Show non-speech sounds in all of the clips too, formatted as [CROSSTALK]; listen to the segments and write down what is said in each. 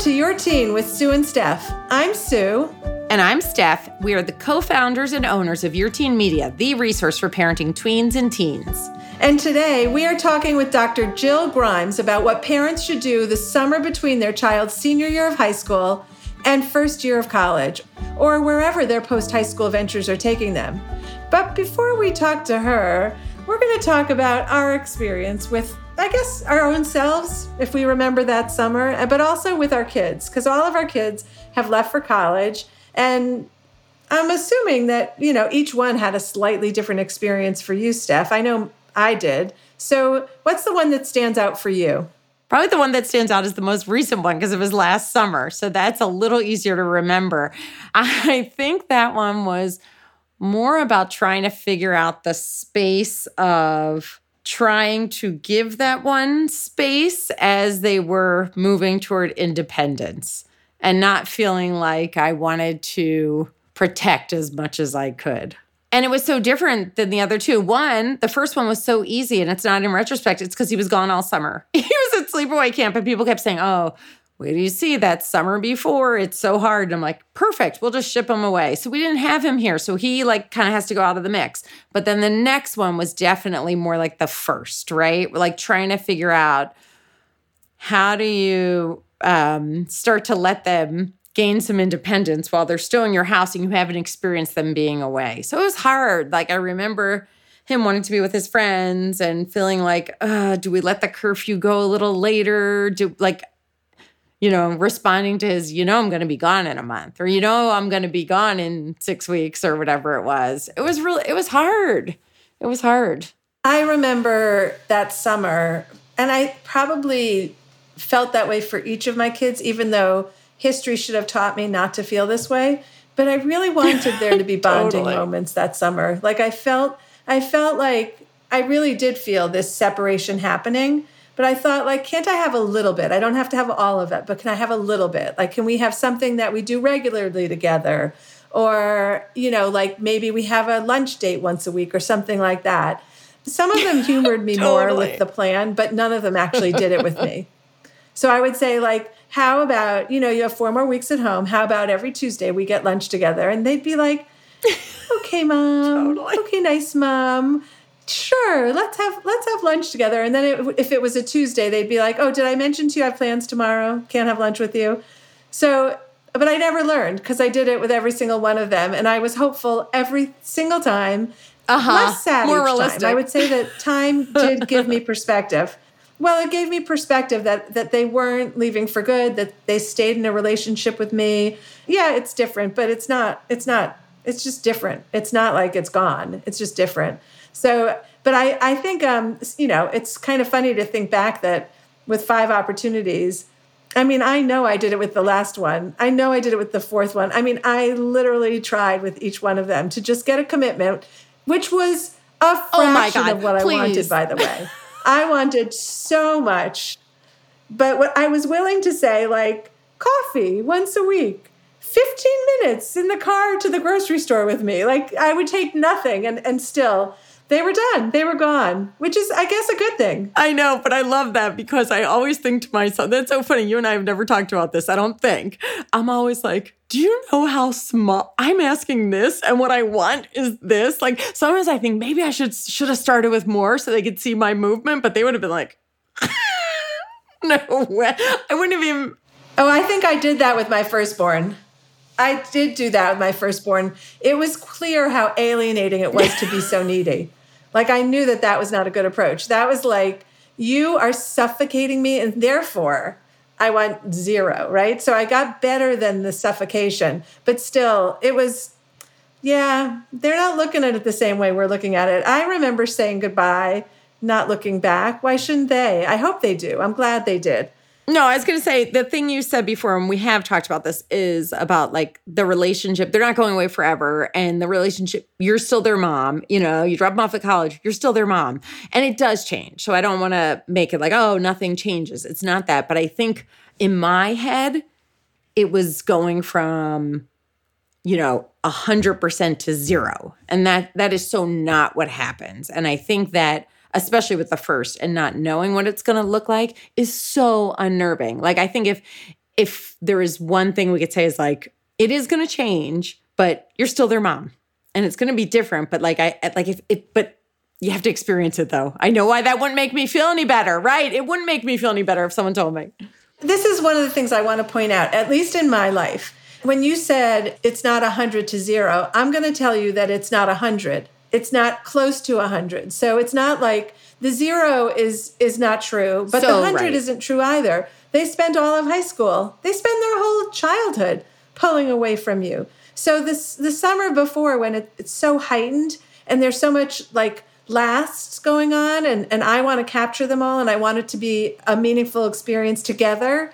to Your Teen with Sue and Steph. I'm Sue. And I'm Steph. We are the co founders and owners of Your Teen Media, the resource for parenting tweens and teens. And today we are talking with Dr. Jill Grimes about what parents should do the summer between their child's senior year of high school and first year of college, or wherever their post high school ventures are taking them. But before we talk to her, we're going to talk about our experience with, I guess, our own selves, if we remember that summer, but also with our kids, because all of our kids have left for college. And I'm assuming that, you know, each one had a slightly different experience for you, Steph. I know I did. So, what's the one that stands out for you? Probably the one that stands out is the most recent one because it was last summer. So that's a little easier to remember. [LAUGHS] I think that one was more about trying to figure out the space of trying to give that one space as they were moving toward independence and not feeling like I wanted to protect as much as I could. And it was so different than the other two. One, the first one was so easy, and it's not in retrospect, it's because he was gone all summer. [LAUGHS] he was at sleepaway camp, and people kept saying, Oh, wait do you see that summer before? It's so hard. And I'm like, perfect. We'll just ship him away. So we didn't have him here. So he like kind of has to go out of the mix. But then the next one was definitely more like the first, right? Like trying to figure out how do you um, start to let them gain some independence while they're still in your house and you haven't experienced them being away. So it was hard. Like I remember him wanting to be with his friends and feeling like, uh, do we let the curfew go a little later? Do like, you know, responding to his, you know, I'm going to be gone in a month or, you know, I'm going to be gone in six weeks or whatever it was. It was really, it was hard. It was hard. I remember that summer, and I probably felt that way for each of my kids, even though history should have taught me not to feel this way. But I really [LAUGHS] wanted there to be bonding totally. moments that summer. Like I felt, I felt like I really did feel this separation happening. But I thought, like, can't I have a little bit? I don't have to have all of it, but can I have a little bit? Like, can we have something that we do regularly together? Or, you know, like maybe we have a lunch date once a week or something like that. Some of them [LAUGHS] humored me totally. more with the plan, but none of them actually did it with me. [LAUGHS] So I would say, like, how about, you know, you have four more weeks at home. How about every Tuesday we get lunch together? And they'd be like, [LAUGHS] okay, mom. totally. Okay, nice, mom. Sure, let's have let's have lunch together. And then it, if it was a Tuesday, they'd be like, oh, did I mention to you I have plans tomorrow? Can't have lunch with you. So, but I never learned because I did it with every single one of them, and I was hopeful every single time. Uh-huh. Less sad More realistic. Time. I would say that time [LAUGHS] did give me perspective. Well, it gave me perspective that that they weren't leaving for good, that they stayed in a relationship with me. Yeah, it's different, but it's not it's not it's just different. It's not like it's gone. It's just different. So, but I I think um you know, it's kind of funny to think back that with five opportunities, I mean, I know I did it with the last one. I know I did it with the fourth one. I mean, I literally tried with each one of them to just get a commitment, which was a oh fraction oh of what Please. I wanted, by the way. [LAUGHS] I wanted so much. But what I was willing to say, like, coffee once a week, 15 minutes in the car to the grocery store with me. Like, I would take nothing and, and still they were done. They were gone, which is, I guess, a good thing. I know, but I love that because I always think to myself, that's so funny. You and I have never talked about this. I don't think. I'm always like, do you know how small I'm asking this and what I want is this? Like sometimes I think maybe I should should have started with more so they could see my movement, but they would have been like, [LAUGHS] no way. I wouldn't have even Oh, I think I did that with my firstborn. I did do that with my firstborn. It was clear how alienating it was to be so needy. Like I knew that that was not a good approach. That was like, you are suffocating me, and therefore I want zero, right? So I got better than the suffocation, but still, it was, yeah, they're not looking at it the same way we're looking at it. I remember saying goodbye, not looking back. Why shouldn't they? I hope they do. I'm glad they did. No, I was going to say the thing you said before, and we have talked about this, is about like the relationship. They're not going away forever. And the relationship, you're still their mom. You know, you drop them off at college, you're still their mom. And it does change. So I don't want to make it like, oh, nothing changes. It's not that. But I think in my head, it was going from, you know, a hundred percent to zero. And that that is so not what happens. And I think that especially with the first and not knowing what it's going to look like is so unnerving. Like I think if if there is one thing we could say is like, it is going to change, but you're still their mom and it's going to be different. But like, I, like if it, but you have to experience it though. I know why that wouldn't make me feel any better, right? It wouldn't make me feel any better if someone told me. This is one of the things I want to point out, at least in my life. When you said it's not 100 to zero, I'm going to tell you that it's not 100. It's not close to 100. So it's not like the zero is is not true, but so the 100 right. isn't true either. They spend all of high school. They spend their whole childhood pulling away from you. So this the summer before when it, it's so heightened and there's so much like lasts going on and, and I want to capture them all and I want it to be a meaningful experience together.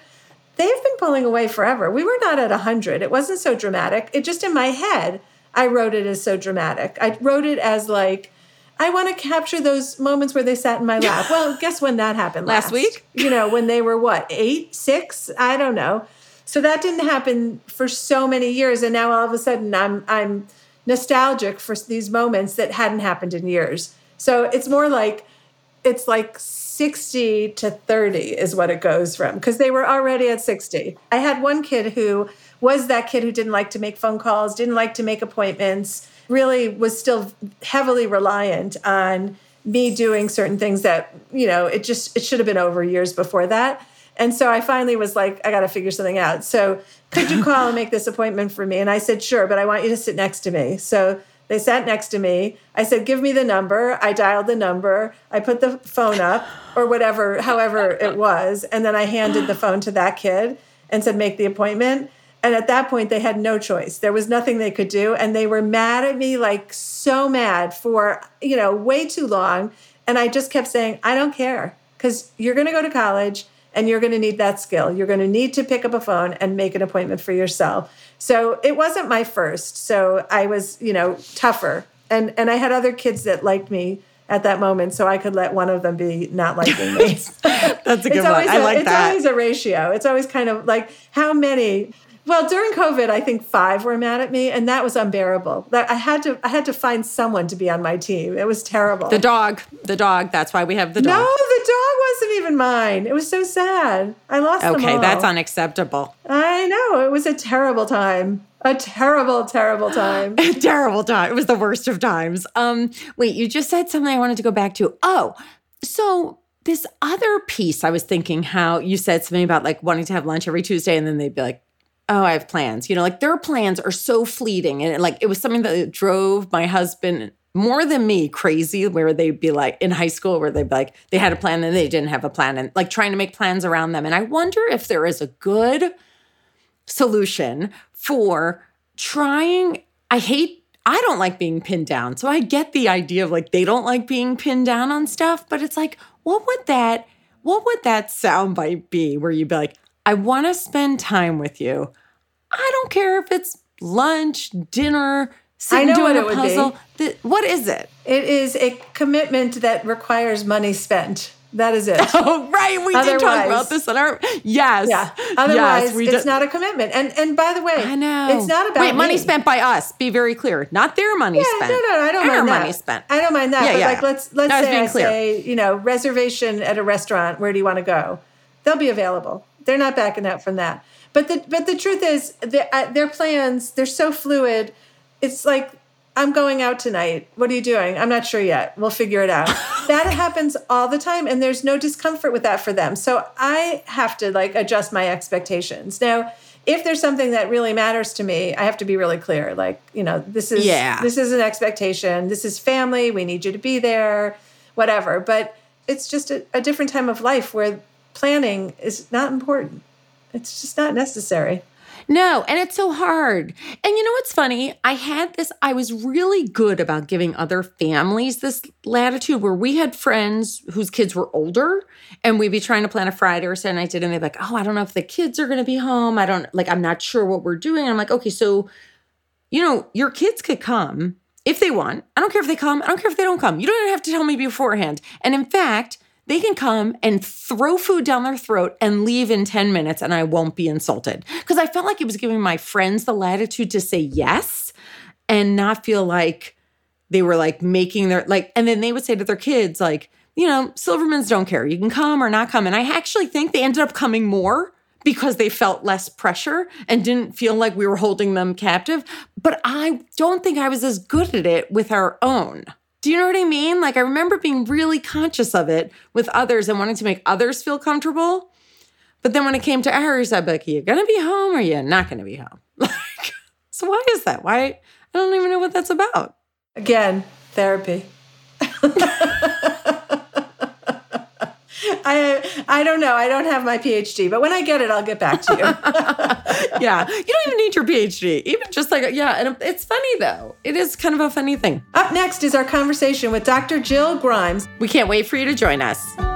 They've been pulling away forever. We were not at 100. It wasn't so dramatic. It just in my head, I wrote it as so dramatic. I wrote it as like, I want to capture those moments where they sat in my lap. [LAUGHS] Well, guess when that happened last, last week? You know, when they were what, eight, six? I don't know. So that didn't happen for so many years. And now all of a sudden I'm I'm nostalgic for these moments that hadn't happened in years. So it's more like it's like 60 to 30 is what it goes from because they were already at 60. I had one kid who was that kid who didn't like to make phone calls, didn't like to make appointments, really was still heavily reliant on me doing certain things that, you know, it just it should have been over years before that. And so I finally was like, I got to figure something out. So could you call and make this appointment for me? And I said, sure, but I want you to sit next to me. So they sat next to me. I said, give me the number. I dialed the number. I put the phone up or whatever, however it was. And then I handed the phone to that kid and said, make the appointment. And at that point, they had no choice. There was nothing they could do. And they were mad at me, like so mad for, you know, way too long. And I just kept saying, I don't care because you're going to go to college and you're going to need that skill. You're going to need to pick up a phone and make an appointment for yourself. So it wasn't my first. So I was, you know, tougher. And and I had other kids that liked me at that moment, so I could let one of them be not liking [LAUGHS] me. That's a good one. I like it's that. It's always a ratio. It's always kind of like how many well, during COVID, I think five were mad at me, and that was unbearable. That I had to, I had to find someone to be on my team. It was terrible. The dog, the dog. That's why we have the dog. No, the dog wasn't even mine. It was so sad. I lost. It. Okay, that's unacceptable. I know. It was a terrible time. A terrible, terrible time. [LAUGHS] a terrible time. It was the worst of times. Um, wait, you just said something I wanted to go back to. Oh, so this other piece, I was thinking how you said something about like wanting to have lunch every Tuesday, and then they'd be like, oh, I have plans. You know, like their plans are so fleeting. And like it was something that drove my husband more than me crazy, where they'd be like in high school, where they'd be like, they had a plan and they didn't have a plan, and like trying to make plans around them. And I wonder if there is a good solution for trying. I hate I don't like being pinned down. So I get the idea of like they don't like being pinned down on stuff, but it's like, what would that what would that soundbite be where you'd be like, I want to spend time with you. I don't care if it's lunch, dinner, sitting doing a puzzle. The, what is it? It is a commitment that requires money spent. That is it. [LAUGHS] Oh, right. We Otherwise, did talk about this on our yes. Yeah. Otherwise, yes, it's not a commitment. And and by the way, I know it's not about wait me. money spent by us. Be very clear, not their money yeah, spent. No, no, no I don't our mind money that. spent. I don't mind that. Yeah, but yeah. like let's let's say I clear. say you know reservation at a restaurant. Where do you want to go? They'll be available. They're not backing out from that. But the but the truth is, the, uh, their plans they're so fluid. It's like I'm going out tonight. What are you doing? I'm not sure yet. We'll figure it out. [LAUGHS] that happens all the time and there's no discomfort with that for them. So I have to like adjust my expectations. Now, if there's something that really matters to me, I have to be really clear. Like, you know, this is yeah. this is an expectation. This is family. We need you to be there, whatever. But it's just a, a different time of life where planning is not important. It's just not necessary. No, and it's so hard. And you know what's funny? I had this, I was really good about giving other families this latitude where we had friends whose kids were older and we'd be trying to plan a Friday or Saturday night dinner and they'd be like, oh, I don't know if the kids are going to be home. I don't, like, I'm not sure what we're doing. And I'm like, okay, so, you know, your kids could come if they want. I don't care if they come. I don't care if they don't come. You don't even have to tell me beforehand. And in fact, they can come and throw food down their throat and leave in 10 minutes and I won't be insulted. Because I felt like it was giving my friends the latitude to say yes and not feel like they were like making their, like, and then they would say to their kids, like, you know, Silvermans don't care. You can come or not come. And I actually think they ended up coming more because they felt less pressure and didn't feel like we were holding them captive. But I don't think I was as good at it with our own. Do you know what I mean? Like, I remember being really conscious of it with others and wanting to make others feel comfortable. But then when it came to ours, I'd be like, are you going to be home or you're you not going to be home? [LAUGHS] Like, so why is that? Why? I don't even know what that's about. Again, therapy. [LAUGHS] [LAUGHS] I I don't know. I don't have my PhD, but when I get it, I'll get back to you. [LAUGHS] yeah, you don't even need your PhD. Even just like yeah, and it's funny though. It is kind of a funny thing. Up next is our conversation with Dr. Jill Grimes. We can't wait for you to join us.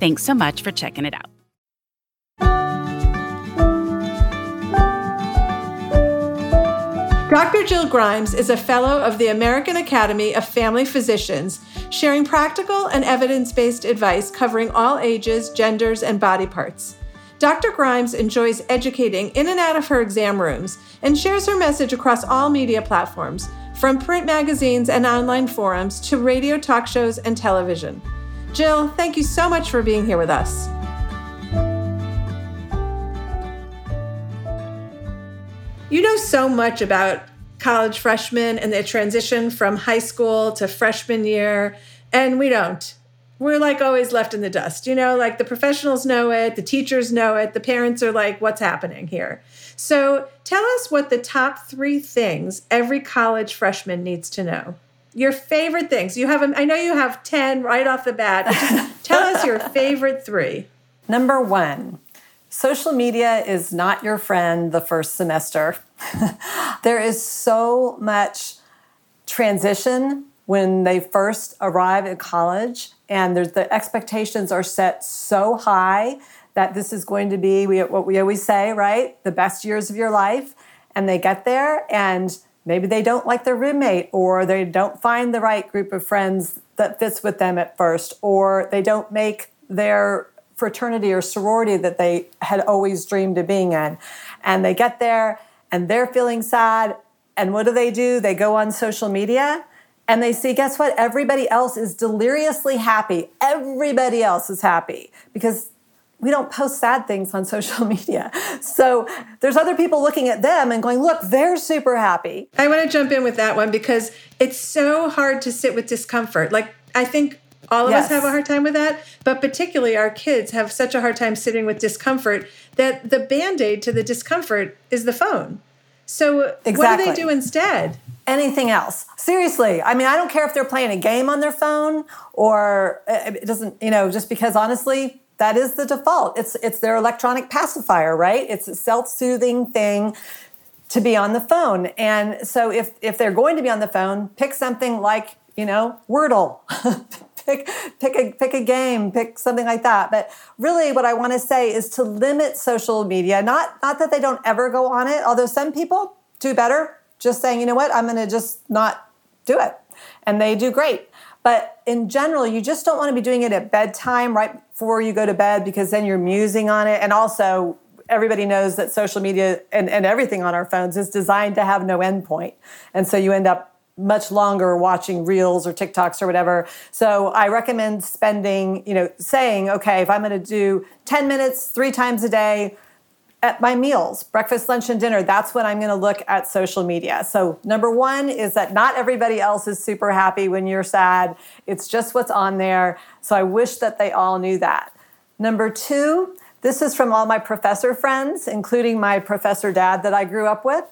Thanks so much for checking it out. Dr. Jill Grimes is a fellow of the American Academy of Family Physicians, sharing practical and evidence based advice covering all ages, genders, and body parts. Dr. Grimes enjoys educating in and out of her exam rooms and shares her message across all media platforms, from print magazines and online forums to radio talk shows and television. Jill, thank you so much for being here with us. You know so much about college freshmen and their transition from high school to freshman year, and we don't. We're like always left in the dust. You know, like the professionals know it, the teachers know it, the parents are like, what's happening here? So tell us what the top three things every college freshman needs to know your favorite things. You have, I know you have 10 right off the bat. Just [LAUGHS] tell us your favorite three. Number one, social media is not your friend the first semester. [LAUGHS] there is so much transition when they first arrive at college, and there's, the expectations are set so high that this is going to be what we always say, right? The best years of your life. And they get there, and maybe they don't like their roommate or they don't find the right group of friends that fits with them at first or they don't make their fraternity or sorority that they had always dreamed of being in. And they get there and they're feeling sad. And what do they do? They go on social media and they see guess what? Everybody else is deliriously happy. Everybody else is happy because we don't post sad things on [LAUGHS] social media. So there's other people looking at them and going, look, they're super happy. I want to jump in with that one because it's so hard to sit with discomfort. Like, I think all of yes. us have a hard time with that, but particularly our kids have such a hard time sitting with discomfort that the band aid to the discomfort is the phone. So, exactly. what do they do instead? anything else. Seriously. I mean, I don't care if they're playing a game on their phone or uh, it doesn't, you know, just because honestly, that is the default. It's it's their electronic pacifier, right? It's a self-soothing thing to be on the phone. And so if if they're going to be on the phone, pick something like, you know, Wordle. [LAUGHS] pick pick a pick a game, pick something like that. But really what I want to say is to limit social media. Not not that they don't ever go on it, although some people do better just saying, you know what, I'm going to just not do it. And they do great. But in general, you just don't want to be doing it at bedtime right before you go to bed because then you're musing on it. And also, everybody knows that social media and, and everything on our phones is designed to have no endpoint. And so you end up much longer watching reels or TikToks or whatever. So I recommend spending, you know, saying, okay, if I'm going to do 10 minutes three times a day, at my meals, breakfast, lunch, and dinner, that's when I'm going to look at social media. So, number one is that not everybody else is super happy when you're sad. It's just what's on there. So, I wish that they all knew that. Number two, this is from all my professor friends, including my professor dad that I grew up with.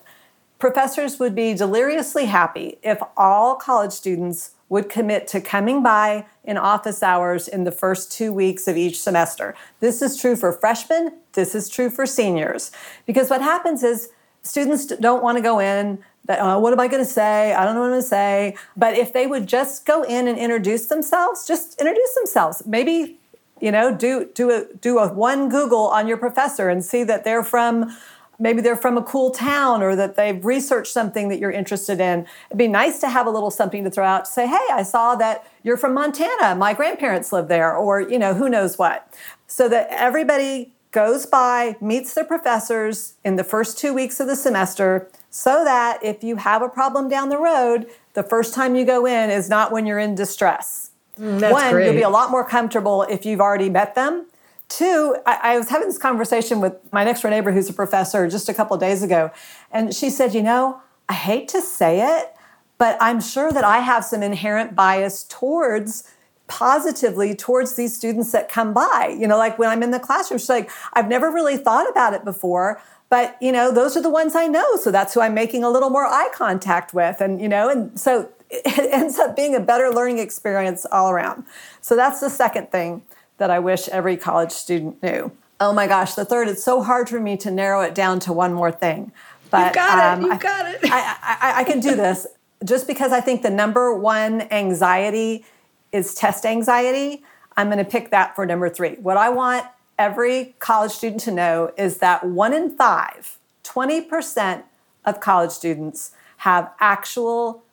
professors would be deliriously happy if all college students would commit to coming by in office hours in the first two weeks of each semester. This is true for freshmen, this is true for seniors. Because what happens is students don't want to go in. Uh, what am I going to say? I don't know what I'm going to say. But if they would just go in and introduce themselves, just introduce themselves. Maybe you know do do a do a one Google on your professor and see that they're from maybe they're from a cool town or that they've researched something that you're interested in. It'd be nice to have a little something to throw out to say, hey, I saw that you're from Montana. My grandparents live there, or, you know, who knows what. So that everybody goes by, meets their professors in the first two weeks of the semester, so that if you have a problem down the road, the first time you go in is not when you're in distress. Mm, One, great. you'll be a lot more comfortable if you've already met them Two, I, I, was having this conversation with my next door neighbor who's a professor just a couple days ago. And she said, You know, I hate to say it, but I'm sure that I have some inherent bias towards positively towards these students that come by. You know, like when I'm in the classroom, she's like, I've never really thought about it before, but you know, those are the ones I know. So that's who I'm making a little more eye contact with. And, you know, and so [LAUGHS] it ends up being a better learning experience all around. So that's the second thing that I wish every college student knew. Oh my gosh, the third, it's so hard for me to narrow it down to one more thing. But you got um, it. You got it. I, I, I can do this just because I think the number one anxiety is test anxiety. I'm going to pick that for number three. What I want every college student to know is that one in five, 20% of college students have actual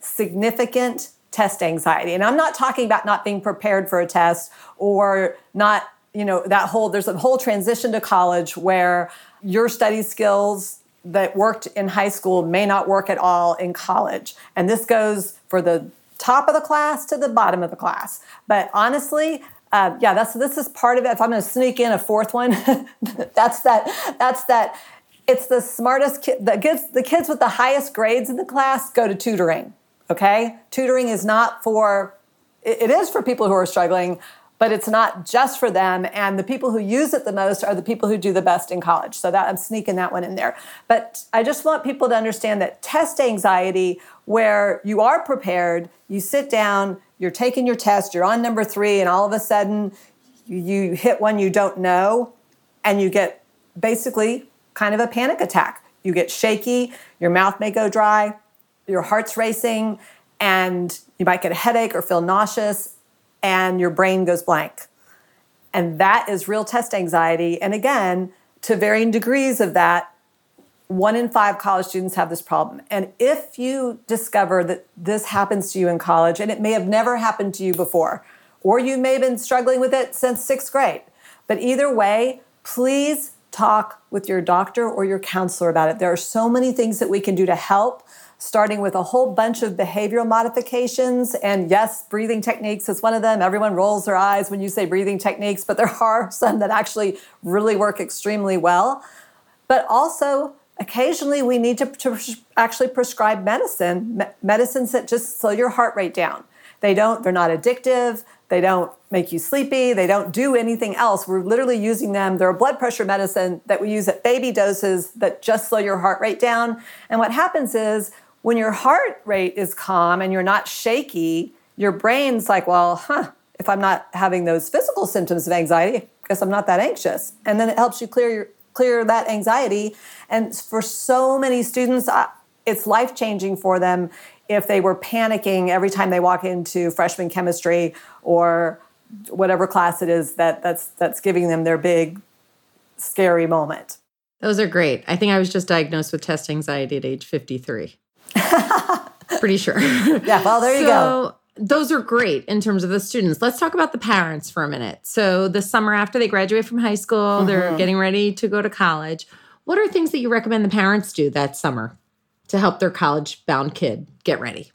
significant test anxiety. And I'm not talking about not being prepared for a test or not, you know, that whole, there's a whole transition to college where your study skills that worked in high school may not work at all in college. And this goes for the top of the class to the bottom of the class. But honestly, uh, yeah, that's this is part of it. If I'm going to sneak in a fourth one, [LAUGHS] that's that. That's that. It's the smartest kid. The kids, the kids with the highest grades in the class go to tutoring. Okay? Tutoring is not for, it is for people who are struggling, but it's not just for them. And the people who use it the most are the people who do the best in college. So that I'm sneaking that one in there. But I just want people to understand that test anxiety, where you are prepared, you sit down, you're taking your test, you're on number three, and all of a sudden you hit one you don't know, and you get basically kind of a panic attack. You get shaky, your mouth may go dry, your heart's racing and you might get a headache or feel nauseous and your brain goes blank. And that is real test anxiety. And again, to varying degrees of that, one in five college students have this problem. And if you discover that this happens to you in college, and it may have never happened to you before, or you may have been struggling with it since sixth grade, but either way, please talk with your doctor or your counselor about it. There are so many things that we can do to help starting with a whole bunch of behavioral modifications. And yes, breathing techniques is one of them. Everyone rolls their eyes when you say breathing techniques, but there [LAUGHS] are some that actually really work extremely well. But also, occasionally we need to, to actually prescribe medicine, me- medicines that just slow your heart rate down. They don't, they're not addictive, they don't make you sleepy, they don't do anything else. We're literally using them. They're a blood pressure medicine that we use at baby doses that just slow your heart rate down. And what happens is when your heart rate is calm and you're not shaky, your brain's like, well, huh, if I'm not having those physical symptoms of anxiety, I guess I'm not that anxious. And then it helps you clear your, clear that anxiety. And for so many students, it's life changing for them if they were panicking every time they walk into freshman chemistry or whatever class it is that that's that's giving them their big scary moment. Those are great. I think I was just diagnosed with test anxiety at age 53. [LAUGHS] Pretty sure. [LAUGHS] yeah, well, there you go. so, go. Those are great in terms of the students. Let's talk about the parents for a minute. So, the summer after they graduate from high school, mm-hmm. they're getting ready to go to college. What are things that you recommend the parents do that summer to help their college bound kid get ready?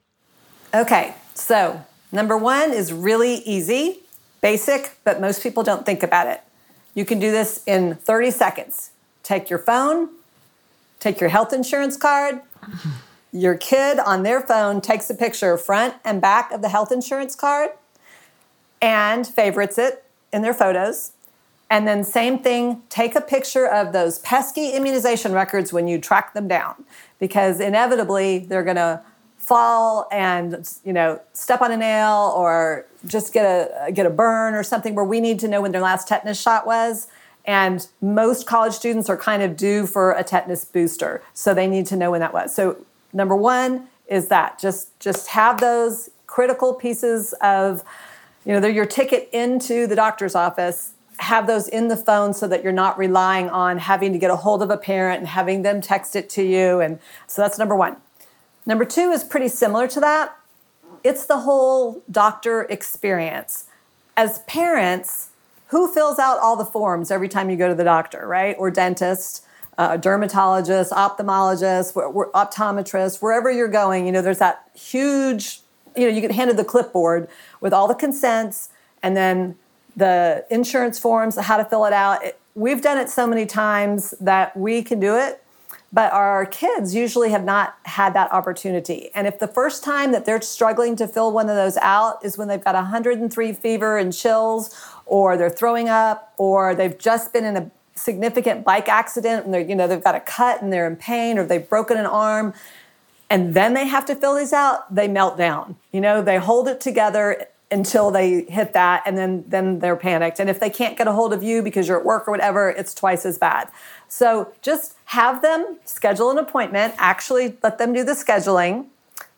Okay, so number one is really easy, basic, but most people don't think about it. You can do this in 30 seconds. Take your phone, take your health insurance card, your kid on their phone takes a picture front and back of the health insurance card and favorites it in their photos. And then, same thing, take a picture of those pesky immunization records when you track them down, because inevitably they're going to fall and you know step on a nail or just get a get a burn or something where we need to know when their last tetanus shot was. And most college students are kind of due for a tetanus booster. So they need to know when that was. So number one is that just just have those critical pieces of you know they're your ticket into the doctor's office have those in the phone so that you're not relying on having to get a hold of a parent and having them text it to you and so that's number one Number two is pretty similar to that. It's the whole doctor experience. As parents, who fills out all the forms every time you go to the doctor, right? Or dentist, uh, dermatologist, ophthalmologist, optometrist, wherever you're going, you know, there's that huge, you know, you get handed the clipboard with all the consents and then the insurance forms, how to fill it out. It, we've done it so many times that we can do it but our kids usually have not had that opportunity. And if the first time that they're struggling to fill one of those out is when they've got 103 fever and chills, or they're throwing up, or they've just been in a significant bike accident and they're, you know, they've got a cut and they're in pain, or they've broken an arm, and then they have to fill these out, they melt down. You know, they hold it together until they hit that and then then they're panicked and if they can't get a hold of you because you're at work or whatever it's twice as bad so just have them schedule an appointment, actually let them do the scheduling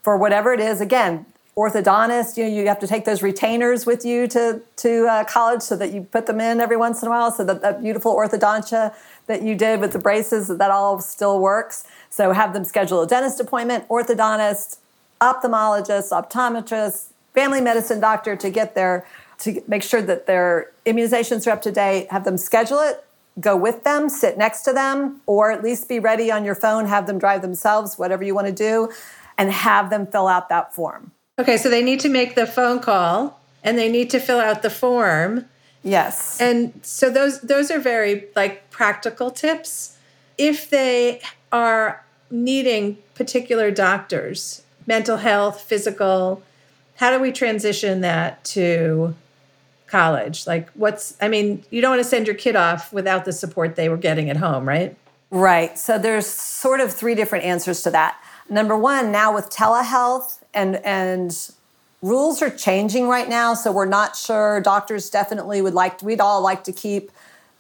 for whatever it is. Again, orthodontist, you know, you have to take those retainers with you to, to uh, college so that you put them in every once in a while so that that beautiful orthodontia that you did with the braces, that all still works. So have them schedule a dentist appointment, orthodontist, ophthalmologist, optometrist, family medicine doctor to get their to make sure that their immunizations are up to date, have them schedule it, go with them, sit next to them, or at least be ready on your phone, have them drive themselves, whatever you want to do, and have them fill out that form. Okay, so they need to make the phone call and they need to fill out the form. Yes. And so those those are very like practical tips. If they are needing particular doctors, mental health, physical, how do we transition that to college? Like, what's, I mean, you don't want to send your kid off without the support they were getting at home, right? Right. So there's sort of three different answers to that. Number one, now with telehealth and, and, rules are changing right now so we're not sure. Doctors definitely would like we'd all like to keep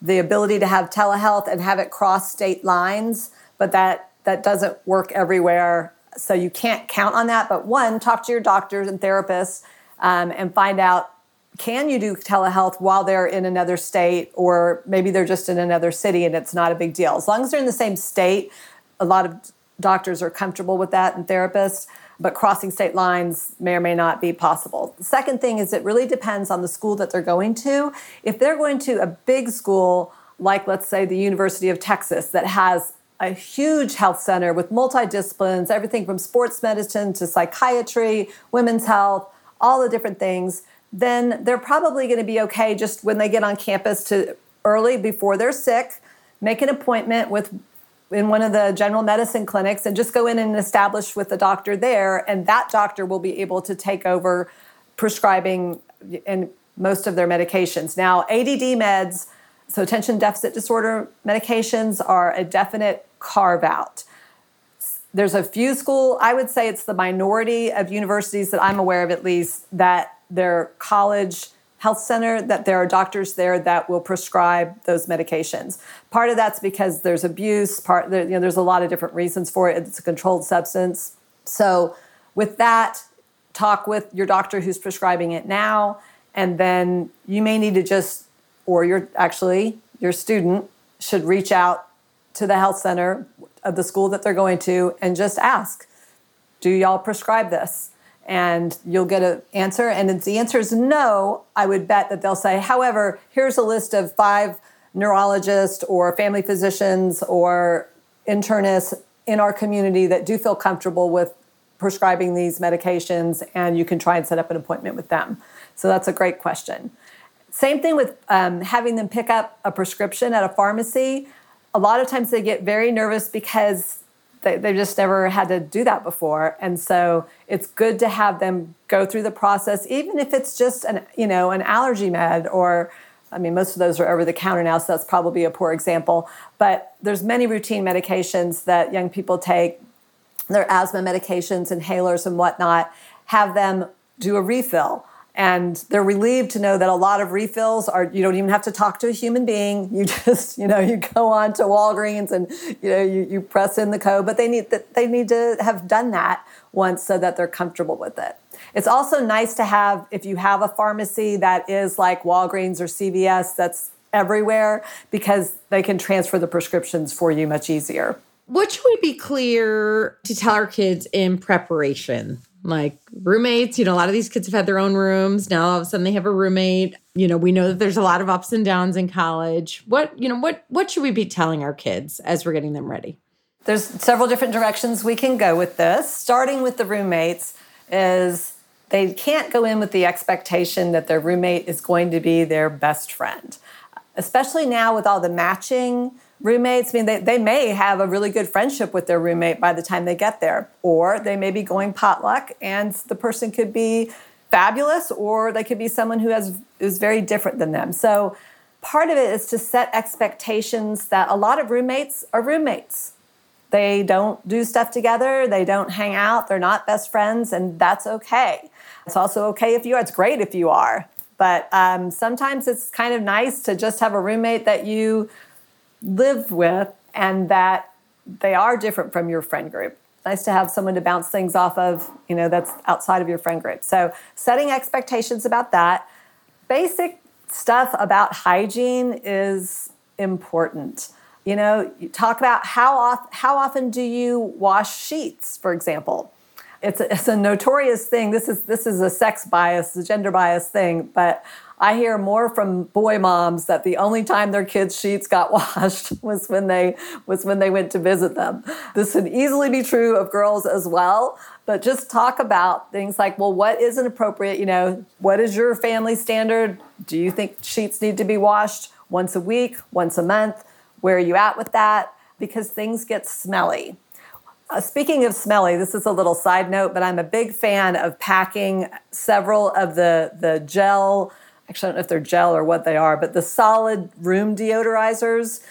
the ability to have telehealth and have it cross state lines but that that doesn't work everywhere. So you can't count on that but one talk to your doctors and therapists um, and find out can you do telehealth while they're in another state or maybe they're just in another city and it's not a big deal. As long as they're in the same state a lot of doctors are comfortable with that and therapists but crossing state lines may or may not be possible. The second thing is it really depends on the school that they're going to. If they're going to a big school like let's say the university of texas that has a huge health center with multidisciplines everything from sports medicine to psychiatry women's health all the different things then they're probably going to be okay just when they get on campus to early before they're sick, make an appointment with in one of the general medicine clinics and just go in and establish with the doctor there and that doctor will be able to take over prescribing and most of their medications. Now, ADD meds, so attention deficit disorder medications are a definite carve out. There's a few school, I would say it's the minority of universities that I'm aware of at least that their college health center that there are doctors there that will prescribe those medications. Part of that's because there's abuse, part you know there's a lot of different reasons for it. It's a controlled substance. So with that, talk with your doctor who's prescribing it now and then you may need to just or your actually your student should reach out to the health center of the school that they're going to and just ask, "Do y'all prescribe this?" And you'll get an answer. And if the answer is no, I would bet that they'll say, however, here's a list of five neurologists or family physicians or internists in our community that do feel comfortable with prescribing these medications, and you can try and set up an appointment with them. So that's a great question. Same thing with um, having them pick up a prescription at a pharmacy. A lot of times they get very nervous because they, they've just never had to do that before and so it's good to have them go through the process even if it's just an you know an allergy med or I mean, most of those are over the counter now, so that's probably a poor example. But there's many routine medications that young people take. Their asthma medications, inhalers, and whatnot. Have them do a refill and they're relieved to know that a lot of refills are you don't even have to talk to a human being. [LAUGHS] You just you know you go on to walgreens and you know you, you press in the code. But they need that they need to have done that once so that they're comfortable with it. It's also nice to have if you have a pharmacy that is like walgreens or cvs that's everywhere because they can transfer the prescriptions for you much easier. What should we be clear to tell our kids in preparation like roommates. You know, a lot of these kids have had their own rooms. Now all of a sudden they have a roommate. You know, we know that there's a lot of ups and downs in college. What, you know, what what should we be telling our kids as we're getting them ready? There's several different directions we can go with this. Starting with the roommates is they can't go in with the expectation that their roommate is going to be their best friend. Especially now with all the matching roommates, I mean, they, they may have a really good friendship with their roommate by the time they get there, or they may be going potluck and the person could be fabulous, or they could be someone who has is very different than them. So part of it is to set expectations that a lot of roommates are roommates. They don't do stuff together, they don't hang out, they're not best friends, and that's okay. It's also okay if you are, it's great if you are. But um, sometimes it's kind of nice to just have a roommate that you live with and that they are different from your friend group. Nice to have someone to bounce things off of, you know, that's outside of your friend group. So, setting expectations about that. Basic stuff about hygiene is important. You know, you talk about how, off, how often do you wash sheets, for example. It's a, it's a notorious thing. This is this is a sex bias, a gender bias thing, but I hear more from boy moms that the only time their kids' sheets got [LAUGHS] washed was when they was when they went to visit them. This would easily be true of girls as well, but just talk about things like, well, what is an appropriate, you know, what is your family standard? Do you think sheets need to be washed once a week, once a month? Where are you at with that? Because things get smelly. Uh, speaking of smelly, this is a little side note, but I'm a big fan of packing several of the the gel actually, I don't know if they're gel or what they are, but the solid room deodorizers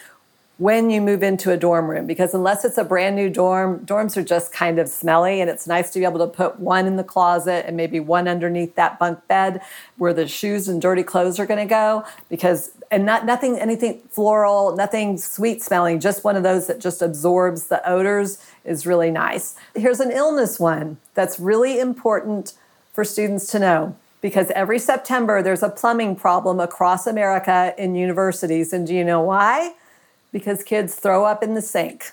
when you move into a dorm room because unless it's a brand new dorm, dorms are just kind of smelly and it's nice to be able to put one in the closet and maybe one underneath that bunk bed where the shoes and dirty clothes are going to go because and not nothing anything floral, nothing sweet smelling, just one of those that just absorbs the odors is really nice. Here's an illness one that's really important for students to know because every September there's a plumbing problem across America in universities. And do you know why? Because kids throw up in the sink.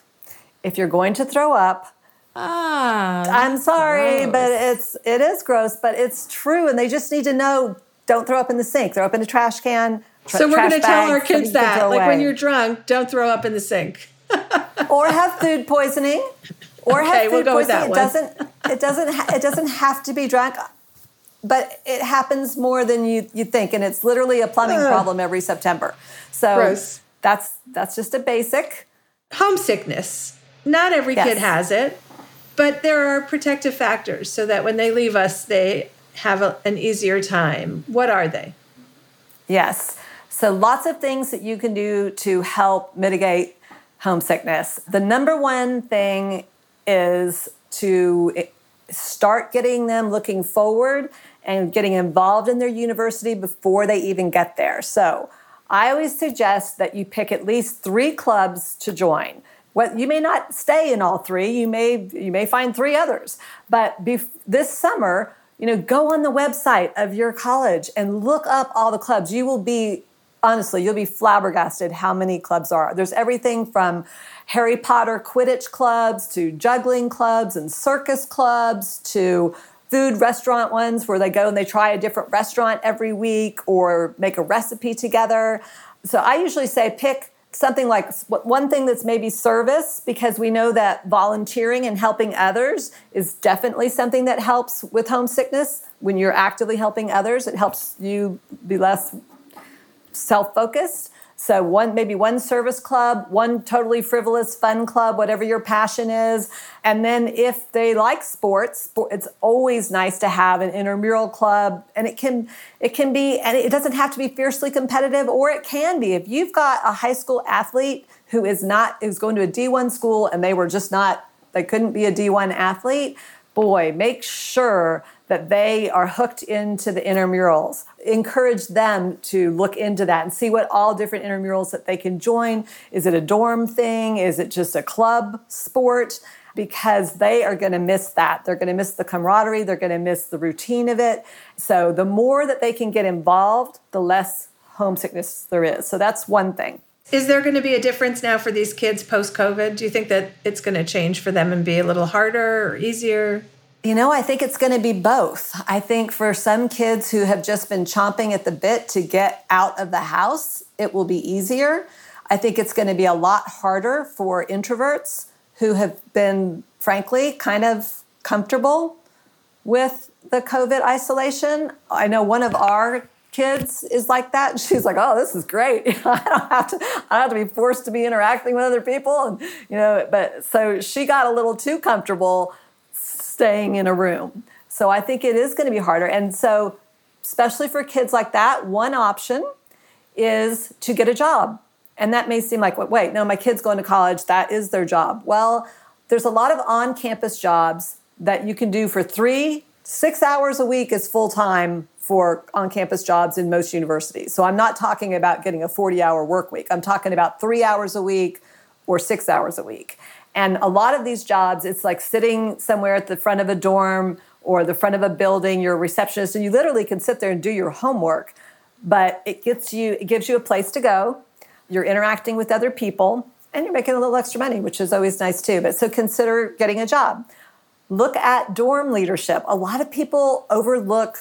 If you're going to throw up, ah, I'm sorry, gross. but it's it is gross, but it's true, and they just need to know: don't throw up in the sink. Throw up in a trash can. Tra- so we're going to tell our kids that, like when you're drunk, don't throw up in the sink, [LAUGHS] or have food poisoning, or okay, have food we'll poisoning. It doesn't. It doesn't. Ha- it doesn't have to be drunk but it happens more than you, you think and it's literally a plumbing problem every september. So Gross. that's that's just a basic. Homesickness. Not every yes. kid has it but there are protective factors so that when they leave us they have a, an easier time. What are they? Yes. So lots of things that you can do to help mitigate homesickness. The number one thing is to start getting them looking forward and getting involved in their university before they even get there. So I always suggest that you pick at least three clubs to join. What you may not stay in all three, you may you may find three others. But bef- this summer, you know, go on the website of your college and look up all the clubs. You will be honestly, you'll be flabbergasted how many clubs are. There's everything from Harry Potter Quidditch clubs to juggling clubs and circus clubs to food restaurant ones where they go and they try a different restaurant every week or make a recipe together. So I usually say pick something like one thing that's maybe service because we know that volunteering and helping others is definitely something that helps with homesickness. When you're actively helping others, it helps you be less self focused. So one maybe one service club, one totally frivolous fun club, whatever your passion is. And then if they like sports, it's always nice to have an intramural club and it can it can be and it doesn't have to be fiercely competitive or it can be. If you've got a high school athlete who is not who's going to a D1 school and they were just not they couldn't be a D1 athlete, boy, make sure that they are hooked into the intramurals. Encourage them to look into that and see what all different intramurals that they can join. Is it a dorm thing? Is it just a club sport? Because they are going to miss that. They're going to miss the camaraderie. They're going to miss the routine of it. So the more that they can get involved, the less homesickness there is. So that's one thing. Is there going to be a difference now for these kids post COVID? Do you think that it's going to change for them and be a little harder or easier? You know, I think it's going to be both. I think for some kids who have just been chomping at the bit to get out of the house, it will be easier. I think it's going to be a lot harder for introverts who have been, frankly, kind of comfortable with the COVID isolation. I know one of our kids is like that. She's like, oh, this is great. [LAUGHS] I don't have to, I don't have to be forced to be interacting with other people. And, you know, but so she got a little too comfortable staying in a room. So I think it is going to be harder. And so, especially for kids like that, one option is to get a job. And that may seem like, wait, no, my kid's going to college. That is their job. Well, there's a lot of on campus jobs that you can do for three, six hours a week is full time for on campus jobs in most universities. So I'm not talking about getting a 40 hour work week. I'm talking about three hours a week or six hours a week. And a lot of these jobs, it's like sitting somewhere at the front of a dorm or the front of a building, you're a receptionist, and you literally can sit there and do your homework. But it gets you, it gives you a place to go. You're interacting with other people, and you're making a little extra money, which is always nice too. But so consider getting a job. Look at dorm leadership. A lot of people overlook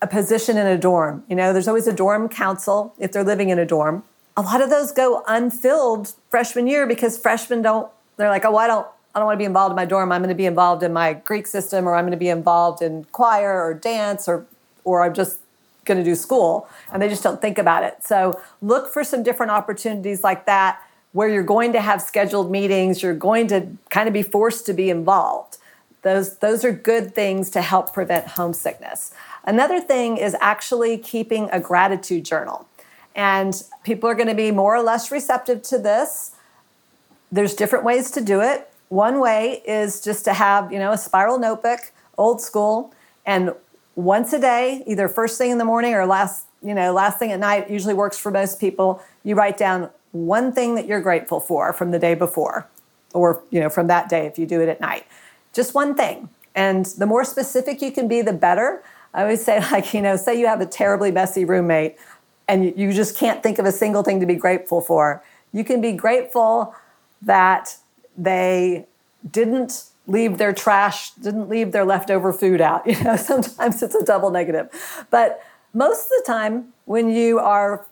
a position in a dorm. You know, there's always a dorm council if they're living in a dorm. A lot of those go unfilled freshman year because freshmen don't they're like, oh, I don't, I don't want to be involved in my dorm. I'm going to be involved in my Greek system, or I'm going to be involved in choir or dance, or, or I'm just going to do school. And they just don't think about it. So look for some different opportunities like that where you're going to have scheduled meetings. You're going to kind of be forced to be involved. Those, those are good things to help prevent homesickness. Another thing is actually keeping a gratitude journal. And people are going to be more or less receptive to this there's different ways to do it. One way is just to have, you know, a spiral notebook, old school, and once a day, either first thing in the morning or last, you know, last thing at night, usually works for most people. You write down one thing that you're grateful for from the day before or, you know, from that day if you do it at night. Just one thing. And the more specific you can be, the better. I always say, [LAUGHS] like, you know, say you have a terribly messy roommate and you just can't think of a single thing to be grateful for. You can be grateful that they didn't leave their trash, didn't leave their leftover food out. [LAUGHS] You know, sometimes it's a double negative. But most of the time, when you are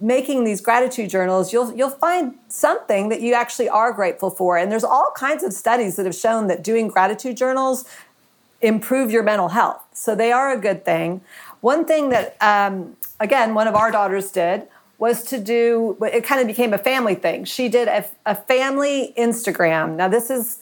making these gratitude journals, you'll you'll find something that you actually are grateful for. And there's all kinds of studies that have shown that doing gratitude journals improve your mental health. So they are a good thing. One thing that, um, again, one of our daughters did was to do it kind of became a family thing. She did a, a, family instagram. Now this is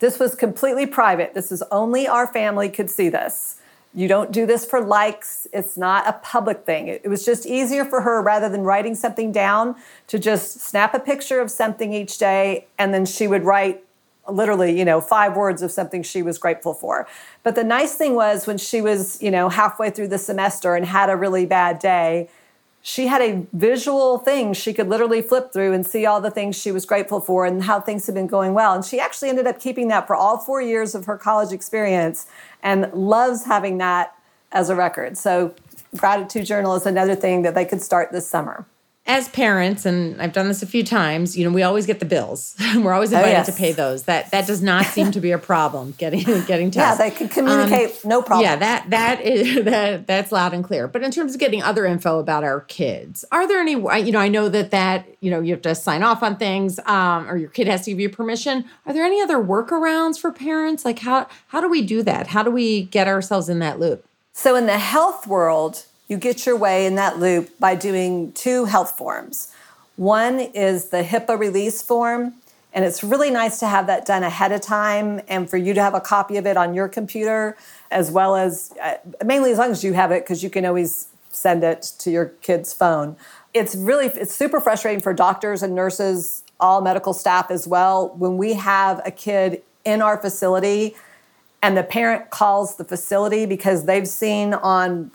this was completely private. This is only our family could see this. You don't do this for likes. It's not a public thing. It, it was just easier for her rather than writing something down to just snap a picture of something each day and then she would write literally you know five words of something she was grateful for. But the nice thing was when she was you know halfway through the semester and had a really bad day she had a visual thing she could literally flip through and see all the things she was grateful for and how things had been going well. And she actually ended up keeping that for all four years of her college experience and loves having that as a record. So, gratitude journal is another thing that they could start this summer as parents, and I've done this a few times, you know, we always get the bills. [LAUGHS] We're always oh, invited oh, yes. to pay those. That that does not [LAUGHS] seem to be a problem. Getting getting tests. Yeah, they can communicate, um, no problem. Yeah, that that is [LAUGHS] that that's loud and clear. But in terms of getting other info about our kids, are there any? You know, I know that that you know you have to sign off on things, um, or your kid has to give you permission. Are there any other workarounds for parents? Like how how do we do that? How do we get ourselves in that loop? So in the health world, you get your way in that loop by doing two health forms. One is the HIPAA release form, and it's really nice to have that done ahead of time and for you to have a copy of it on your computer, as well as uh, mainly as long as you have it, because you can always send it to your kid's phone. It's really, it's super frustrating for doctors and nurses, all medical staff as well, when we have a kid in our facility and the parent calls the facility because they've seen on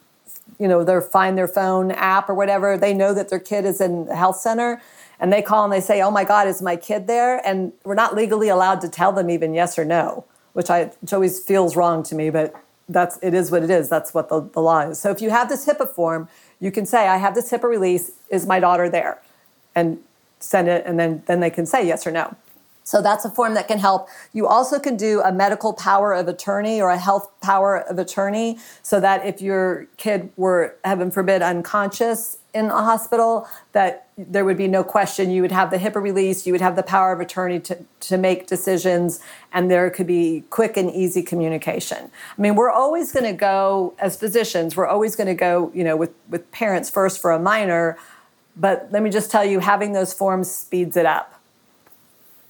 you know their find their phone app or whatever they know that their kid is in the health center and they call and they say, "Oh my God, is my kid there?" And we're not legally allowed to tell them even yes or no, which I which always feels wrong to me, but that's it is what it is. That's what the, the law is. So if you have this HIPAA form, you can say, "I have this HIPAA release. Is my daughter there?" and send it, and then then they can say yes or no. So that's a form that can help. You also can do a medical power of attorney or a health power of attorney so that if your kid were, heaven forbid, unconscious in a hospital, that there would be no question. You would have the HIPAA release, you would have the power of attorney to, to make decisions, and there could be quick and easy communication. I mean, we're always going to go, as physicians, we're always going to go, you know, with, with parents first for a minor. But let me just tell you, having those forms speeds it up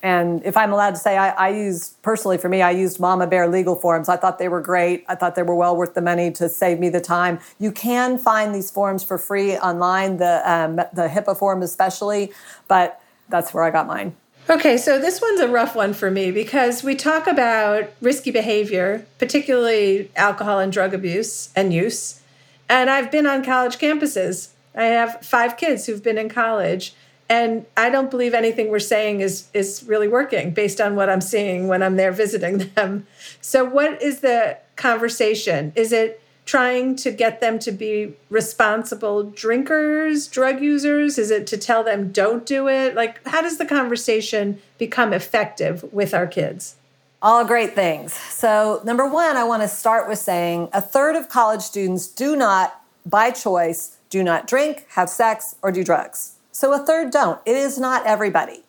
and if I'm allowed to say, I, I used personally for me, I used Mama Bear legal forms. I thought they were great. I thought they were well worth the money to save me the time. You can find these forms for free online, the um, the HIPAA form especially, but that's where I got mine. Okay, so this one's a rough one for me because we talk about risky behavior, particularly alcohol and drug abuse and use. And I've been on college campuses. I have five kids who've been in college and i don't believe anything we're saying is is really working based on what i'm seeing when i'm there visiting [LAUGHS] them. So what is the conversation? Is it trying to get them to be responsible drinkers drug users? Is it to tell them don't do it? Like how does the conversation become effective with our kids? All great things. So number one i want to start with saying a third of college students do not by choice do not drink have sex or do drugs so a third don't. It is not everybody.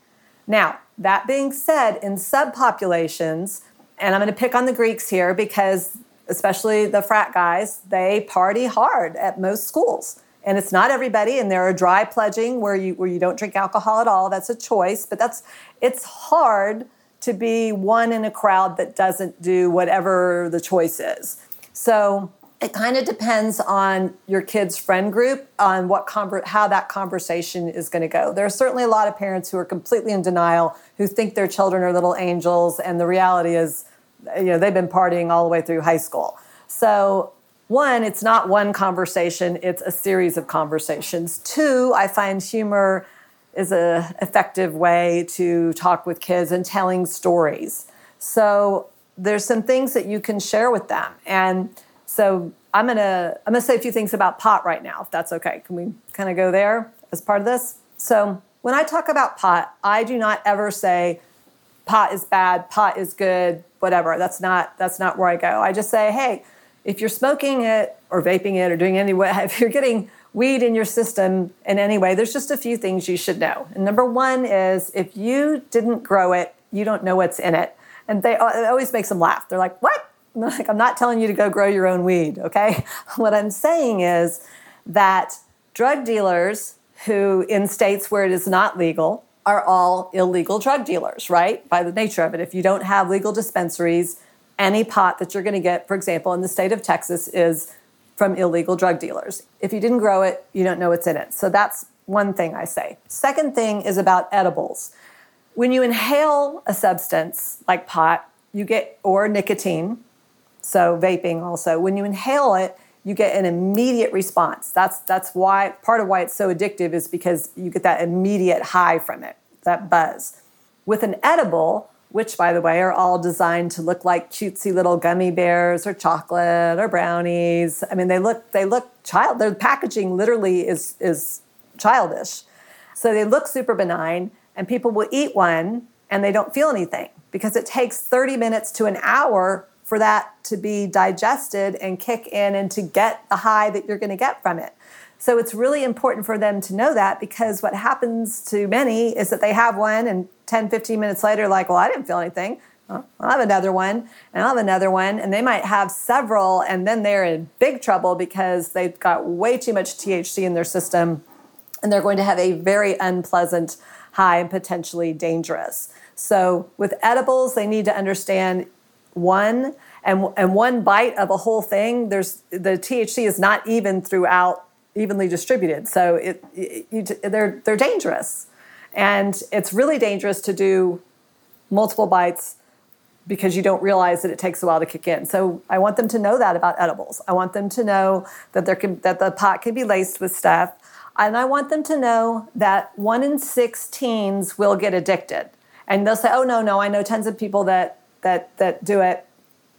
Now, that being said, in subpopulations, and I'm going to pick on the Greeks here because, especially the frat guys, they party hard at most schools. And it's not everybody, and there are dry pledging where you where you don't drink alcohol at all. That's a choice, but that's it's hard to be one in a crowd that doesn't do whatever the choice is. So it kind of depends on your kid's friend group on what conver- how that conversation is going to go. There are certainly a lot of parents who are completely in denial who think their children are little angels and the reality is you know they've been partying all the way through high school. So one it's not one conversation it's a series of conversations. Two i find humor is a effective way to talk with kids and telling stories. So there's some things that you can share with them and so I'm gonna I'm gonna say a few things about pot right now, if that's okay. Can we kind of go there as part of this? So when I talk about pot, I do not ever say pot is bad, pot is good, whatever. That's not that's not where I go. I just say, hey, if you're smoking it or vaping it or doing any way, [LAUGHS] if you're getting weed in your system in any way, there's just a few things you should know. And number one is if you didn't grow it, you don't know what's in it. And they it always makes them laugh. They're like, what? Like I'm not telling you to go grow your own weed, okay? [LAUGHS] What I'm saying is that drug dealers who in states where it is not legal are all illegal drug dealers, right? By the nature of it. If you don't have legal dispensaries, any pot that you're going to get, for example, in the state of Texas is from illegal drug dealers. If you didn't grow it, you don't know what's in it. So that's one thing I say. Second thing is about edibles. When you inhale a substance like pot, you get or nicotine, so vaping also, when you inhale it, you get an immediate response. That's that's why part of why it's so addictive is because you get that immediate high from it, that buzz. With an edible, which by the way are all designed to look like cutesy little gummy bears or chocolate or brownies. I mean, they look they look child. Their packaging literally is is childish. So they look super benign, and people will eat one and they don't feel anything because it takes 30 minutes to an hour for that to be digested and kick in and to get the high that you're going to get from it. So it's really important for them to know that because what happens to many is that they have one and 10, 15 minutes later, like, well, I didn't feel anything. I'll have another one, and I'll have another one, and they might have several, and then they're in big trouble because they've got way too much THC in their system, and they're going to have a very unpleasant high and potentially dangerous. So with edibles, they need to understand one and and one bite of a whole thing. There's the THC is not even throughout evenly distributed, so it, it you, they're they're dangerous, and it's really dangerous to do multiple bites because you don't realize that it takes a while to kick in. So I want them to know that about edibles. I want them to know that there can that the pot can be laced with stuff. And I want them to know that one in six teens will get addicted. And they'll say, oh no, no, I know tons of people that that that do it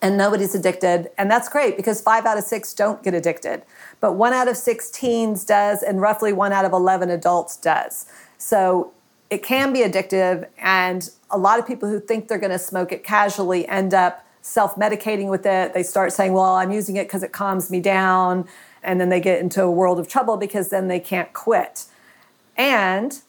and nobody's addicted. And that's great because five out of six don't get addicted. But one out of six teens does, and roughly one out of 11 adults does. So it can be addictive, and a lot of people who think they're going to smoke it casually end up self medicating with it. They start saying, Well, I'm using it because it calms me down. And then they get into a world of trouble because then they can't quit. And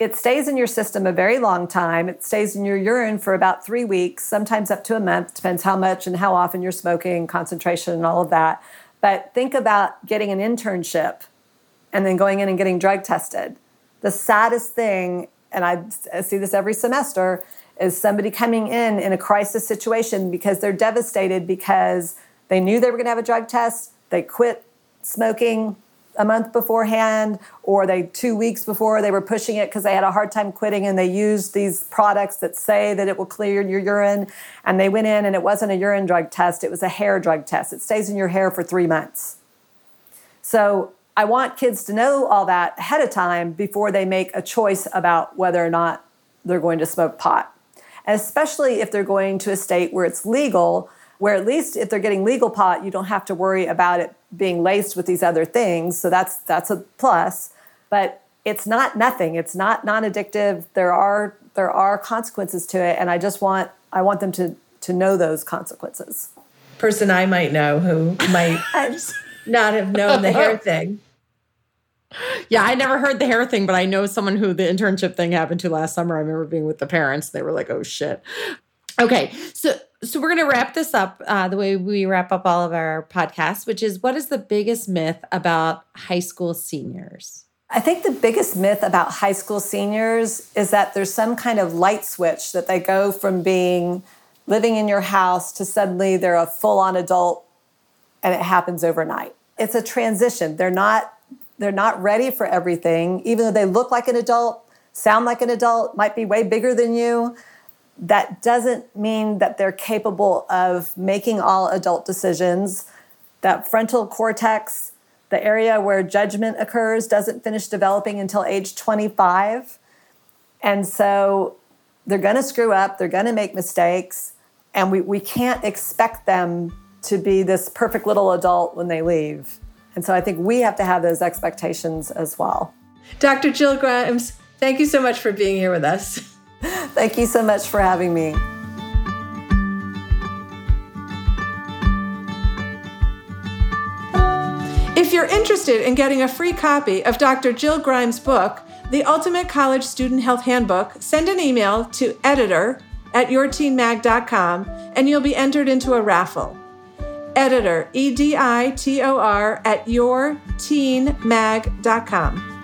it stays in your system a very long time. It stays in your urine for about three weeks, sometimes up to a month, depends how much and how often you're smoking, concentration, and all of that. But think about getting an internship and then going in and getting drug tested. The saddest thing and I, see this every semester, is somebody coming in in a crisis situation because they're devastated because they knew they were going to have a drug test, they quit smoking a month beforehand or they two weeks before they were pushing it because they had a hard time quitting and they used these products that say that it will clear your urine and they went in and it wasn't a urine drug test it was a hair drug test it stays in your hair for three months so I want kids to know all that ahead of time before they make a choice about whether or not they're going to smoke pot. And especially if they're going to a state where it's legal, where at least if they're getting legal pot, you don't have to worry about it being laced with these other things. So that's that's a plus. But it's not nothing. It's not non-addictive. There are there are consequences to it, and I just want I want them to to know those consequences. Person I might know who might [LAUGHS] not have known the hair [LAUGHS] thing. Yeah, I never heard the hair thing, but I know someone who the internship thing happened to last summer. I remember being with the parents. They were like, "Oh shit." Okay, so so we're gonna wrap this up uh, the way we wrap up all of our podcasts, which is what is the biggest myth about high school seniors? I think the biggest myth about high school seniors is that there's some kind of light switch that they go from being living in your house to suddenly they're a full on adult and it happens overnight. It's a transition. They're not they're not ready for everything, even though they look like an adult, sound like an adult, might be way bigger than you. That doesn't mean that they're capable of making all adult decisions. That frontal cortex, the area where judgment occurs, doesn't finish developing until age 25. And so they're going to screw up, they're going to make mistakes, and we, we can't expect them to be this perfect little adult when they leave. And so I think we have to have those expectations as well. Dr. Jill Grimes, thank you so much for being here with us. [LAUGHS] [LAUGHS] thank you so much for having me. If you're interested in getting a free copy of Dr. Jill Grimes' book, The Ultimate College Student Health Handbook, send an email to editor at yourteenmag.com and you'll be entered into a raffle editor, E D I T O R, at yourteenmag.com.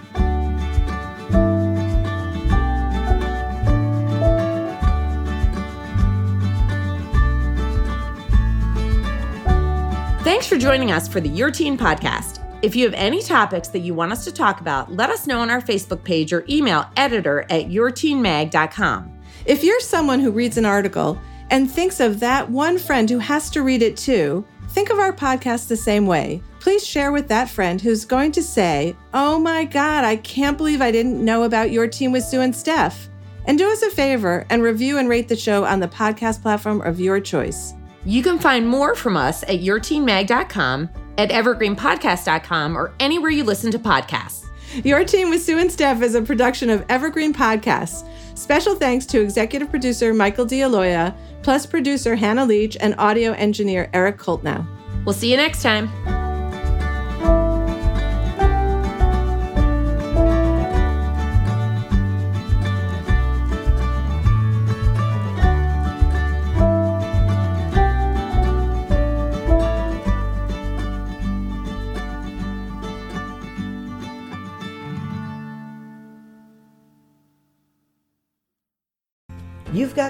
Thanks for joining us for the Your Teen podcast. If you have any topics that you want us to talk about, let us know on our Facebook page or email editor at yourteenmag.com. If you're someone who reads an article and thinks of that one friend who has to read it too, Think of our podcast the same way. Please share with that friend who's going to say, Oh my God, I can't believe I didn't know about your teen with Sue and Steph. And do us a favor and review and rate the show on the podcast platform of your choice. You can find more from us at yourteenmag.com, at evergreenpodcast.com, or anywhere you listen to podcasts. Your Teen with Sue and Steph is a production of Evergreen Podcasts. Special thanks to executive producer Michael D'Aloia plus producer Hannah Leach and audio engineer Eric Koltnow. We'll see you next time.